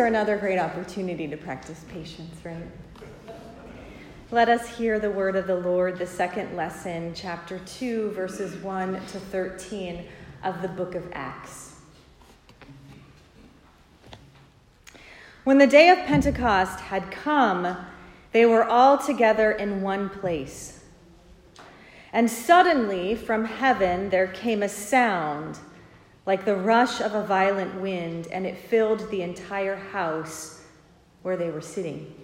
are another great opportunity to practice patience, right? Let us hear the word of the Lord, the second lesson, chapter 2, verses 1 to 13 of the book of Acts. When the day of Pentecost had come, they were all together in one place. And suddenly from heaven there came a sound like the rush of a violent wind, and it filled the entire house where they were sitting.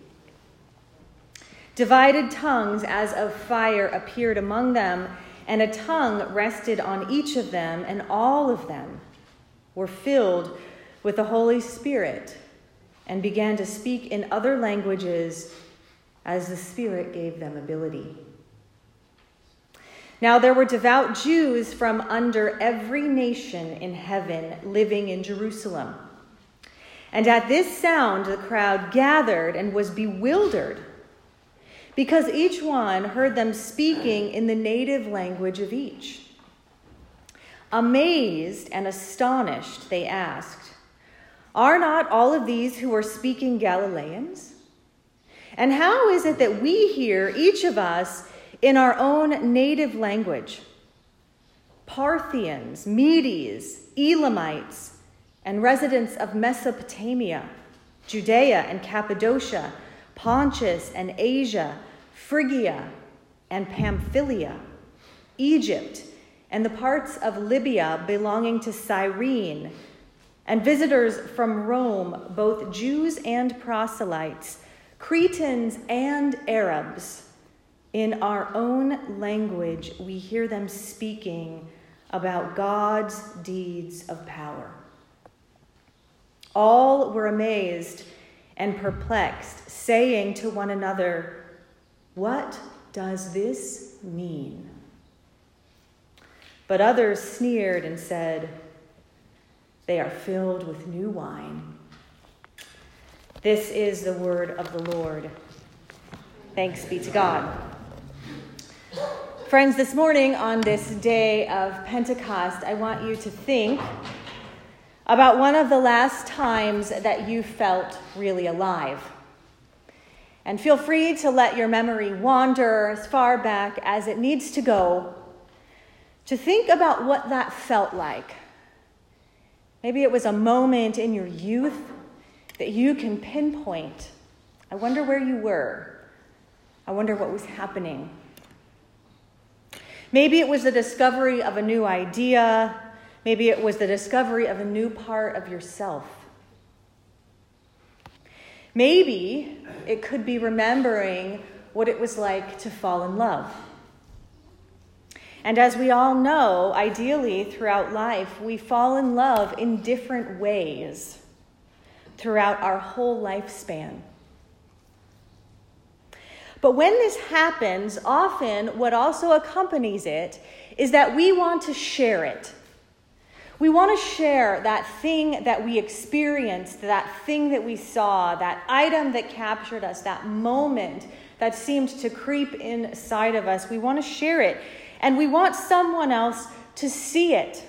Divided tongues as of fire appeared among them, and a tongue rested on each of them, and all of them were filled with the Holy Spirit and began to speak in other languages as the Spirit gave them ability. Now there were devout Jews from under every nation in heaven living in Jerusalem. And at this sound, the crowd gathered and was bewildered because each one heard them speaking in the native language of each. Amazed and astonished, they asked, Are not all of these who are speaking Galileans? And how is it that we hear, each of us, in our own native language? Parthians, Medes, Elamites, and residents of Mesopotamia, Judea and Cappadocia, Pontus and Asia, Phrygia and Pamphylia, Egypt, and the parts of Libya belonging to Cyrene, and visitors from Rome, both Jews and proselytes, Cretans and Arabs. In our own language, we hear them speaking about God's deeds of power. All were amazed and perplexed, saying to one another, what does this mean? But others sneered and said, They are filled with new wine. This is the word of the Lord. Thanks be to God. Friends, this morning on this day of Pentecost, I want you to think about one of the last times that you felt really alive. And feel free to let your memory wander as far back as it needs to go to think about what that felt like. Maybe it was a moment in your youth that you can pinpoint. I wonder where you were. I wonder what was happening. Maybe it was the discovery of a new idea. Maybe it was the discovery of a new part of yourself. Maybe it could be remembering what it was like to fall in love. And as we all know, ideally throughout life, we fall in love in different ways throughout our whole lifespan. But when this happens, often what also accompanies it is that we want to share it. We want to share that thing that we experienced, that thing that we saw, that item that captured us, that moment that seemed to creep inside of us. We want to share it, and we want someone else to see it.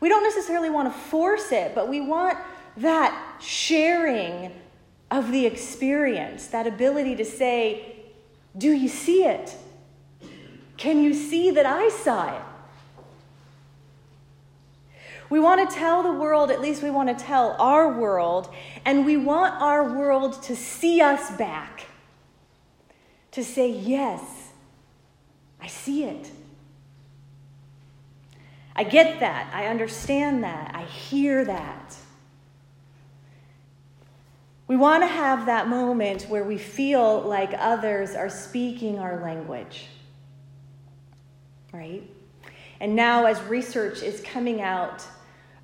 We don't necessarily want to force it, but we want that sharing of the experience, that ability to say, Do you see it? Can you see that I saw it? We want to tell the world, at least we want to tell our world, and we want our world to see us back. To say, yes, I see it. I get that. I understand that. I hear that. We want to have that moment where we feel like others are speaking our language. Right? And now, as research is coming out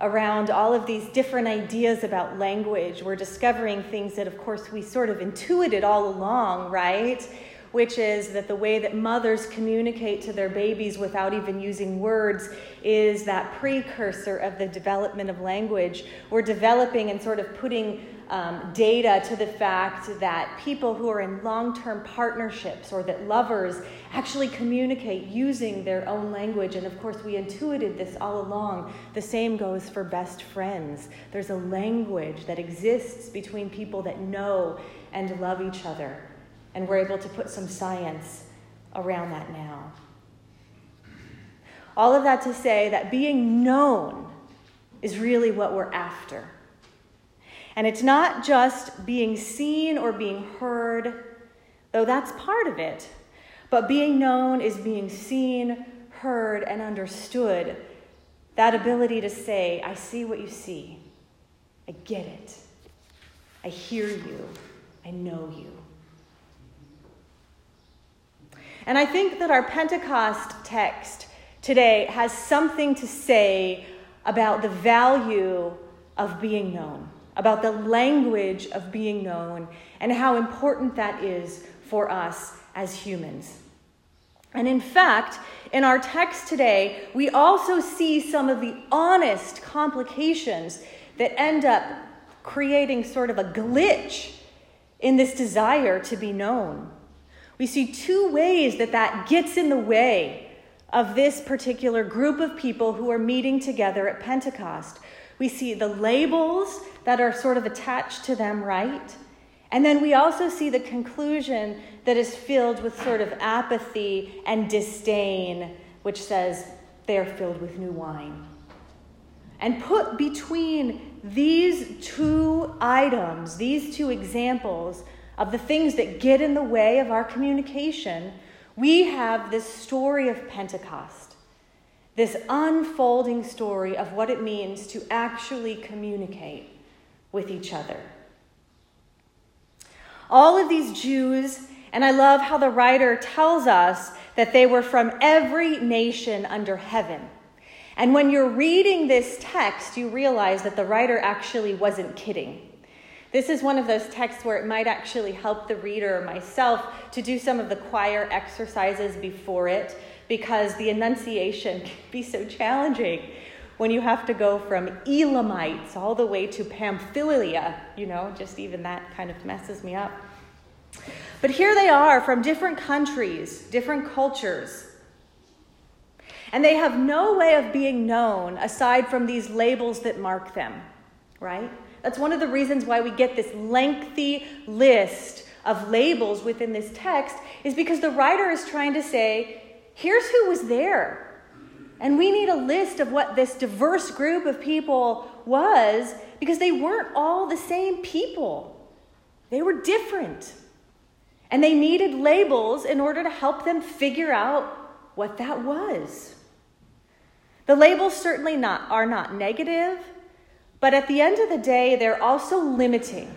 around all of these different ideas about language. We're discovering things that, of course, we sort of intuited all along, right? Which is that the way that mothers communicate to their babies without even using words is that precursor of the development of language. We're developing and sort of putting um, data to the fact that people who are in long term partnerships or that lovers actually communicate using their own language. And of course, we intuited this all along. The same goes for best friends. There's a language that exists between people that know and love each other. And we're able to put some science around that now. All of that to say that being known is really what we're after. And it's not just being seen or being heard, though that's part of it, but being known is being seen, heard, and understood. That ability to say, I see what you see, I get it, I hear you, I know you. And I think that our Pentecost text today has something to say about the value of being known about the language of being known and how important that is for us as humans. And in fact, in our text today, we also see some of the honest complications that end up creating sort of a glitch in this desire to be known. We see two ways that that gets in the way of this particular group of people who are meeting together at Pentecost. We see the labels that are sort of attached to them, right? And then we also see the conclusion that is filled with sort of apathy and disdain, which says they are filled with new wine. And put between these two items, these two examples of the things that get in the way of our communication, we have this story of Pentecost, this unfolding story of what it means to actually communicate with each other. All of these Jews, and I love how the writer tells us that they were from every nation under heaven. And when you're reading this text, you realize that the writer actually wasn't kidding. This is one of those texts where it might actually help the reader or myself to do some of the choir exercises before it because the enunciation can be so challenging when you have to go from Elamites all the way to Pamphylia, you know, just even that kind of messes me up. But here they are from different countries, different cultures. And they have no way of being known aside from these labels that mark them, right? That's one of the reasons why we get this lengthy list of labels within this text, is because the writer is trying to say, here's who was there. And we need a list of what this diverse group of people was because they weren't all the same people. They were different. And they needed labels in order to help them figure out what that was. The labels certainly not, are not negative, but at the end of the day, they're also limiting.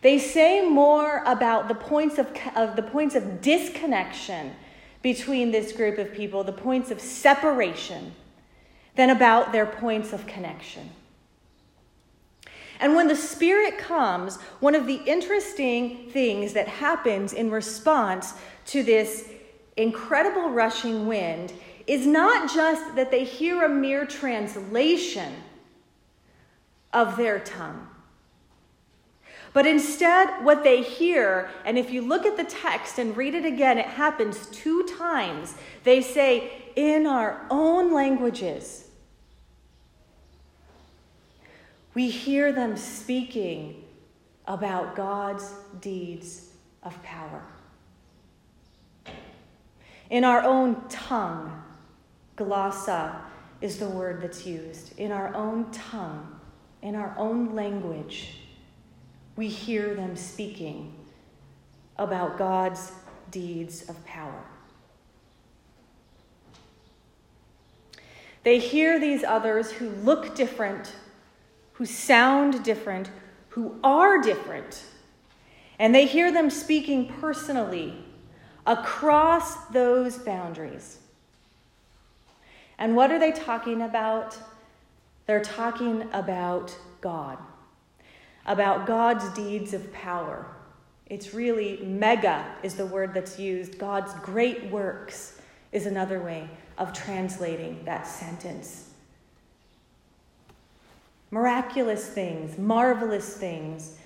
They say more about the points of, of the points of disconnection between this group of people, the points of separation, than about their points of connection. And when the Spirit comes, one of the interesting things that happens in response to this incredible rushing wind is not just that they hear a mere translation of their tongue, but instead, what they hear, and if you look at the text and read it again, it happens two times. They say, in our own languages. We hear them speaking about God's deeds of power. In our own tongue, glossa is the word that's used. In our own tongue, in our own language we hear them speaking about God's deeds of power. They hear these others who look different, who sound different, who are different, and they hear them speaking personally across those boundaries. And what are they talking about? They're talking about God about God's deeds of power It's really mega, is the word that's used. God's great works is another way of translating that sentence. Miraculous things, marvelous things,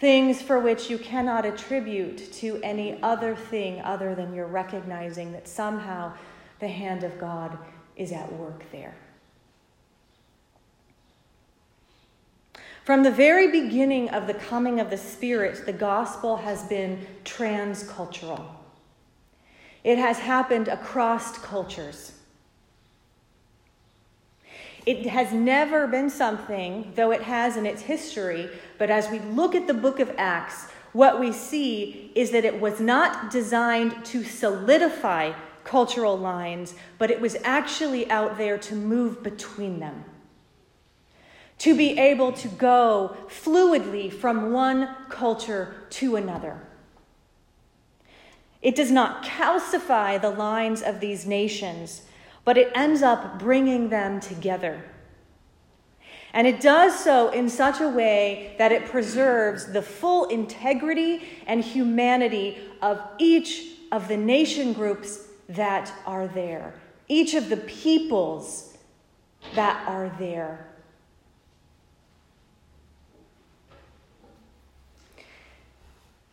things for which you cannot attribute to any other thing other than you're recognizing that somehow the hand of God is at work there. From the very beginning of the coming of the Spirit, the gospel has been transcultural. It has happened across cultures. It has never been something, though it has in its history, but as we look at the book of Acts, what we see is that it was not designed to solidify cultural lines, but it was actually out there to move between them to be able to go fluidly from one culture to another. It does not calcify the lines of these nations, but it ends up bringing them together. And it does so in such a way that it preserves the full integrity and humanity of each of the nation groups that are there, each of the peoples that are there.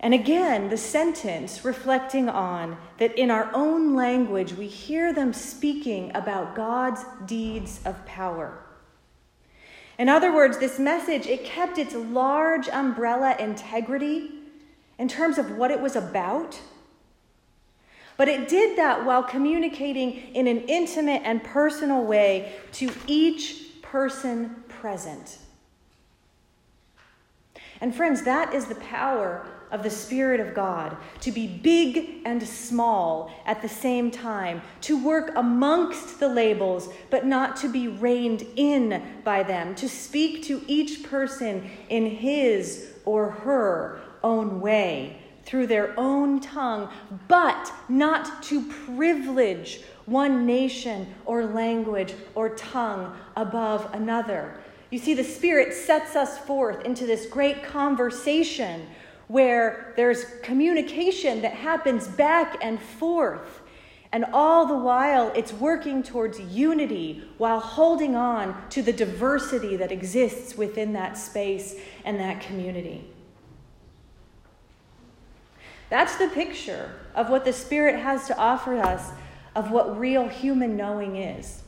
And again, the sentence reflecting on that in our own language we hear them speaking about God's deeds of power. In other words, this message, it kept its large umbrella integrity in terms of what it was about. But it did that while communicating in an intimate and personal way to each person present. And friends, that is the power of the Spirit of God, to be big and small at the same time, to work amongst the labels, but not to be reined in by them, to speak to each person in his or her own way, through their own tongue, but not to privilege one nation or language or tongue above another. You see, the Spirit sets us forth into this great conversation where there's communication that happens back and forth. And all the while, it's working towards unity while holding on to the diversity that exists within that space and that community. That's the picture of what the Spirit has to offer us of what real human knowing is,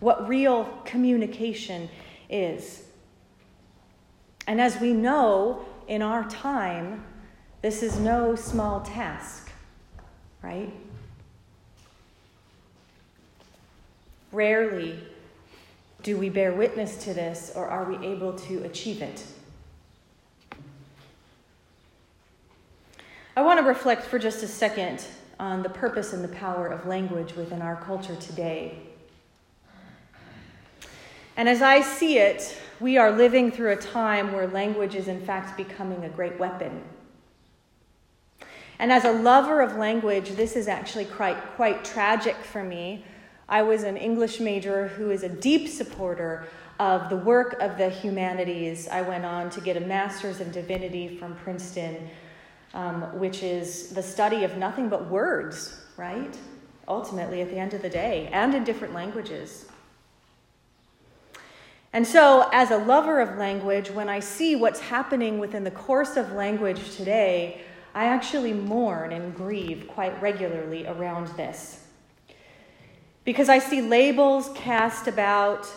what real communication is. And as we know, in our time, this is no small task, right? Rarely do we bear witness to this or are we able to achieve it. I want to reflect for just a second on the purpose and the power of language within our culture today. And as I see it, we are living through a time where language is, in fact, becoming a great weapon. And as a lover of language, this is actually quite, quite tragic for me. I was an English major who is a deep supporter of the work of the humanities. I went on to get a master's in divinity from Princeton, um, which is the study of nothing but words, right? Ultimately, at the end of the day, and in different languages. And so, as a lover of language, when I see what's happening within the course of language today, I actually mourn and grieve quite regularly around this. Because I see labels cast about,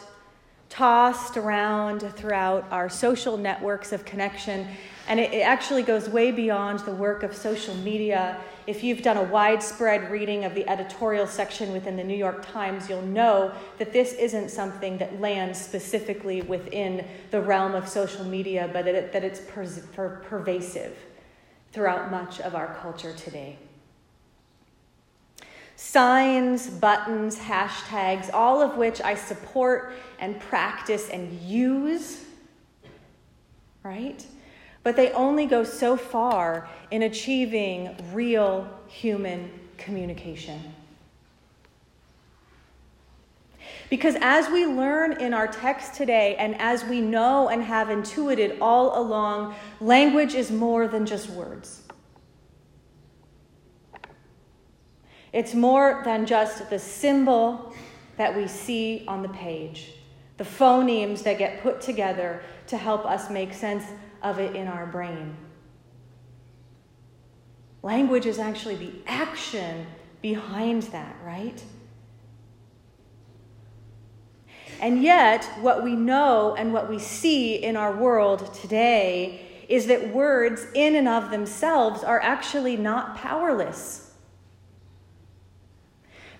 tossed around throughout our social networks of connection, and it, actually goes way beyond the work of social media if you've done a widespread reading of the editorial section within the New York Times, you'll know that this isn't something that lands specifically within the realm of social media, but that, it, that it's per, per, pervasive throughout much of our culture today. Signs, buttons, hashtags, all of which I support and practice and use, right? But they only go so far in achieving real human communication. Because as we learn in our text today, and as we know and have intuited all along, language is more than just words. It's more than just the symbol that we see on the page, the phonemes that get put together to help us make sense of it in our brain. Language is actually the action behind that, right? And yet, what we know and what we see in our world today is that words, in and of themselves, are actually not powerless.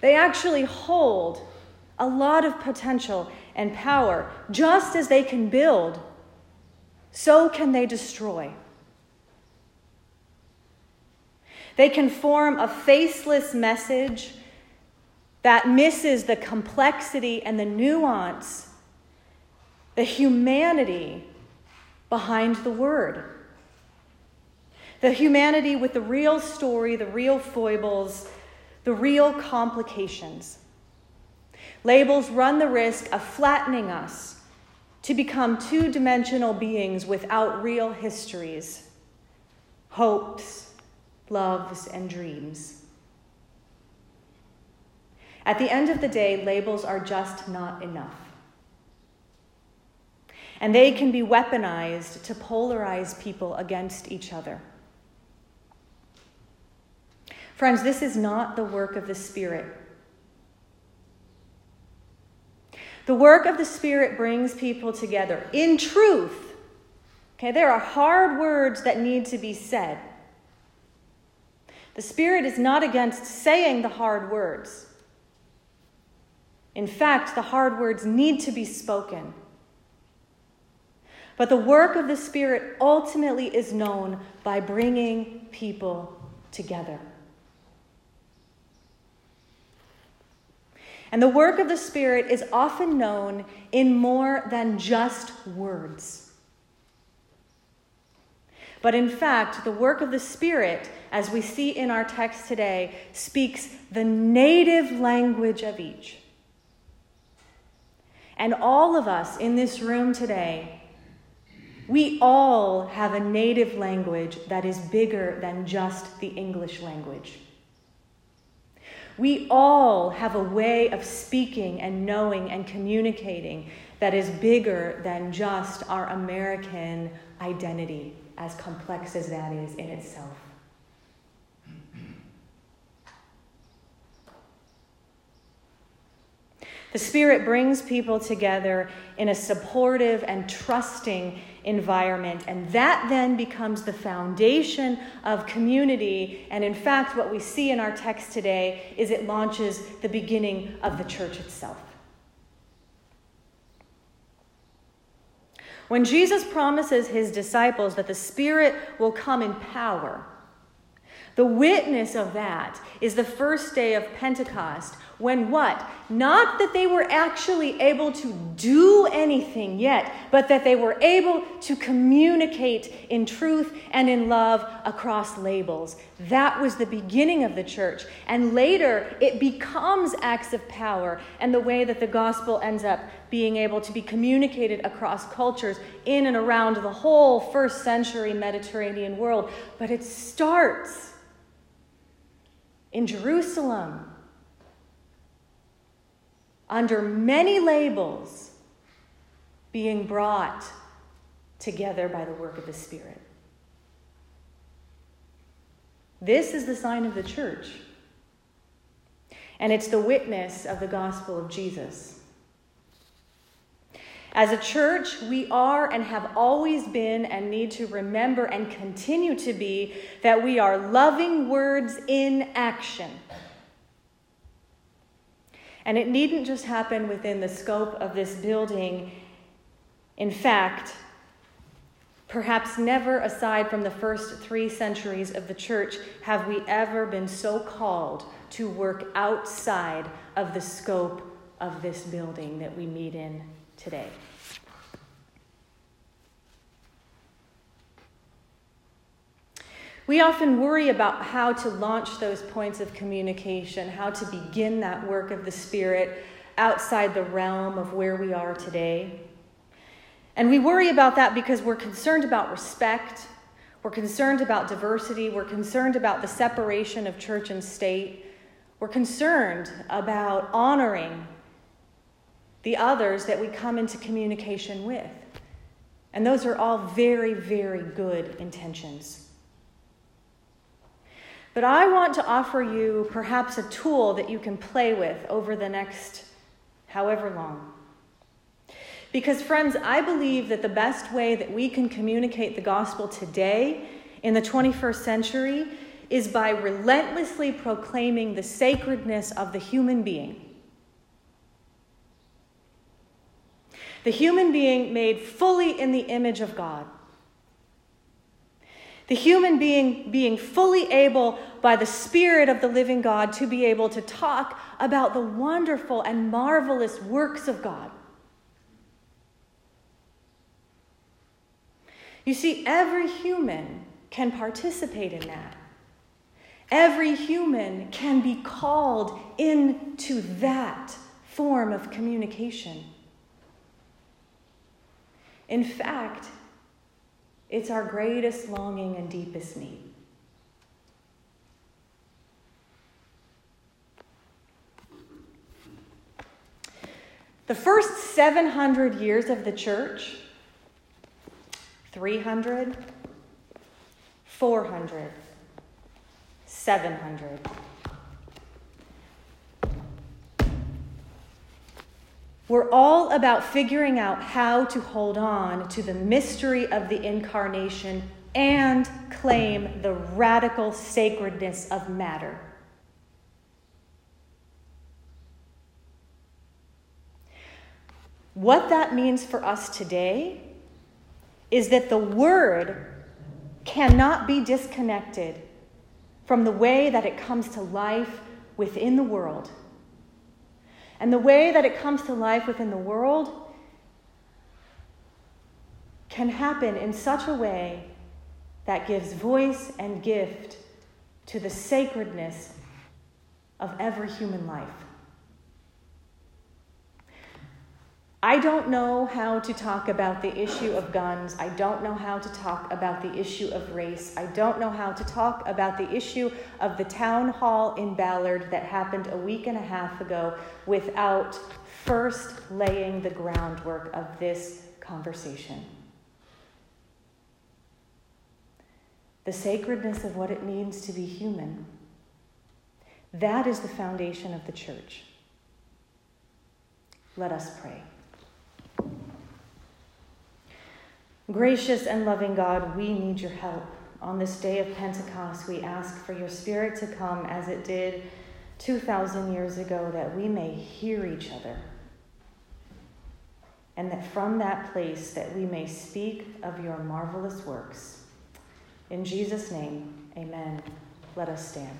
They actually hold a lot of potential and power. Just as they can build, so can they destroy. They can form a faceless message that misses the complexity and the nuance, the humanity behind the word. The humanity with the real story, the real foibles, the real complications. Labels run the risk of flattening us to become two dimensional beings without real histories, hopes, loves, and dreams. At the end of the day, labels are just not enough. And they can be weaponized to polarize people against each other. Friends, this is not the work of the Spirit. The work of the Spirit brings people together in truth. Okay, there are hard words that need to be said. The Spirit is not against saying the hard words. In fact, the hard words need to be spoken. But the work of the Spirit ultimately is known by bringing people together. And the work of the Spirit is often known in more than just words. But in fact, the work of the Spirit, as we see in our text today, speaks the native language of each. And all of us in this room today, we all have a native language that is bigger than just the English language. We all have a way of speaking and knowing and communicating that is bigger than just our American identity as complex as that is in itself. The Spirit brings people together in a supportive and trusting environment, and that then becomes the foundation of community. And in fact, what we see in our text today is it launches the beginning of the church itself. When Jesus promises his disciples that the Spirit will come in power, the witness of that is the first day of Pentecost, when what? Not that they were actually able to do anything yet, but that they were able to communicate in truth and in love across labels. That was the beginning of the church. And later, it becomes acts of power and the way that the gospel ends up being able to be communicated across cultures in and around the whole first century Mediterranean world. But it starts in Jerusalem under many labels being brought together by the work of the Spirit. This is the sign of the church, and it's the witness of the gospel of Jesus. As a church, we are and have always been and need to remember and continue to be that we are loving words in action. And it needn't just happen within the scope of this building. In fact, perhaps never aside from the first three centuries of the church have we ever been so called to work outside of the scope of this building that we meet in today. We often worry about how to launch those points of communication, how to begin that work of the Spirit, outside the realm of where we are today. And we worry about that because we're concerned about respect, we're concerned about diversity, we're concerned about the separation of church and state, we're concerned about honoring the others that we come into communication with. And those are all very, very good intentions. But I want to offer you perhaps a tool that you can play with over the next however long. Because, friends, I believe that the best way that we can communicate the gospel today in the 21st century is by relentlessly proclaiming the sacredness of the human being. The human being made fully in the image of God. The human being being fully able by the Spirit of the living God to be able to talk about the wonderful and marvelous works of God. You see, every human can participate in that. Every human can be called into that form of communication. In fact, it's our greatest longing and deepest need. The first 700 years of the church 300, 400, 700. We're all about figuring out how to hold on to the mystery of the incarnation and claim the radical sacredness of matter. What that means for us today is that the Word cannot be disconnected from the way that it comes to life within the world. And the way that it comes to life within the world can happen in such a way that gives voice and gift to the sacredness of every human life. I don't know how to talk about the issue of guns. I don't know how to talk about the issue of race. I don't know how to talk about the issue of the town hall in Ballard that happened a week and a half ago without first laying the groundwork of this conversation. The sacredness of what it means to be human. That is the foundation of the church. Let us pray. Gracious and loving God, we need your help. On this day of Pentecost, we ask for your Spirit to come as it did 2,000 years ago, that we may hear each other. And that from that place that we may speak of your marvelous works. In Jesus' name, amen. Let us stand.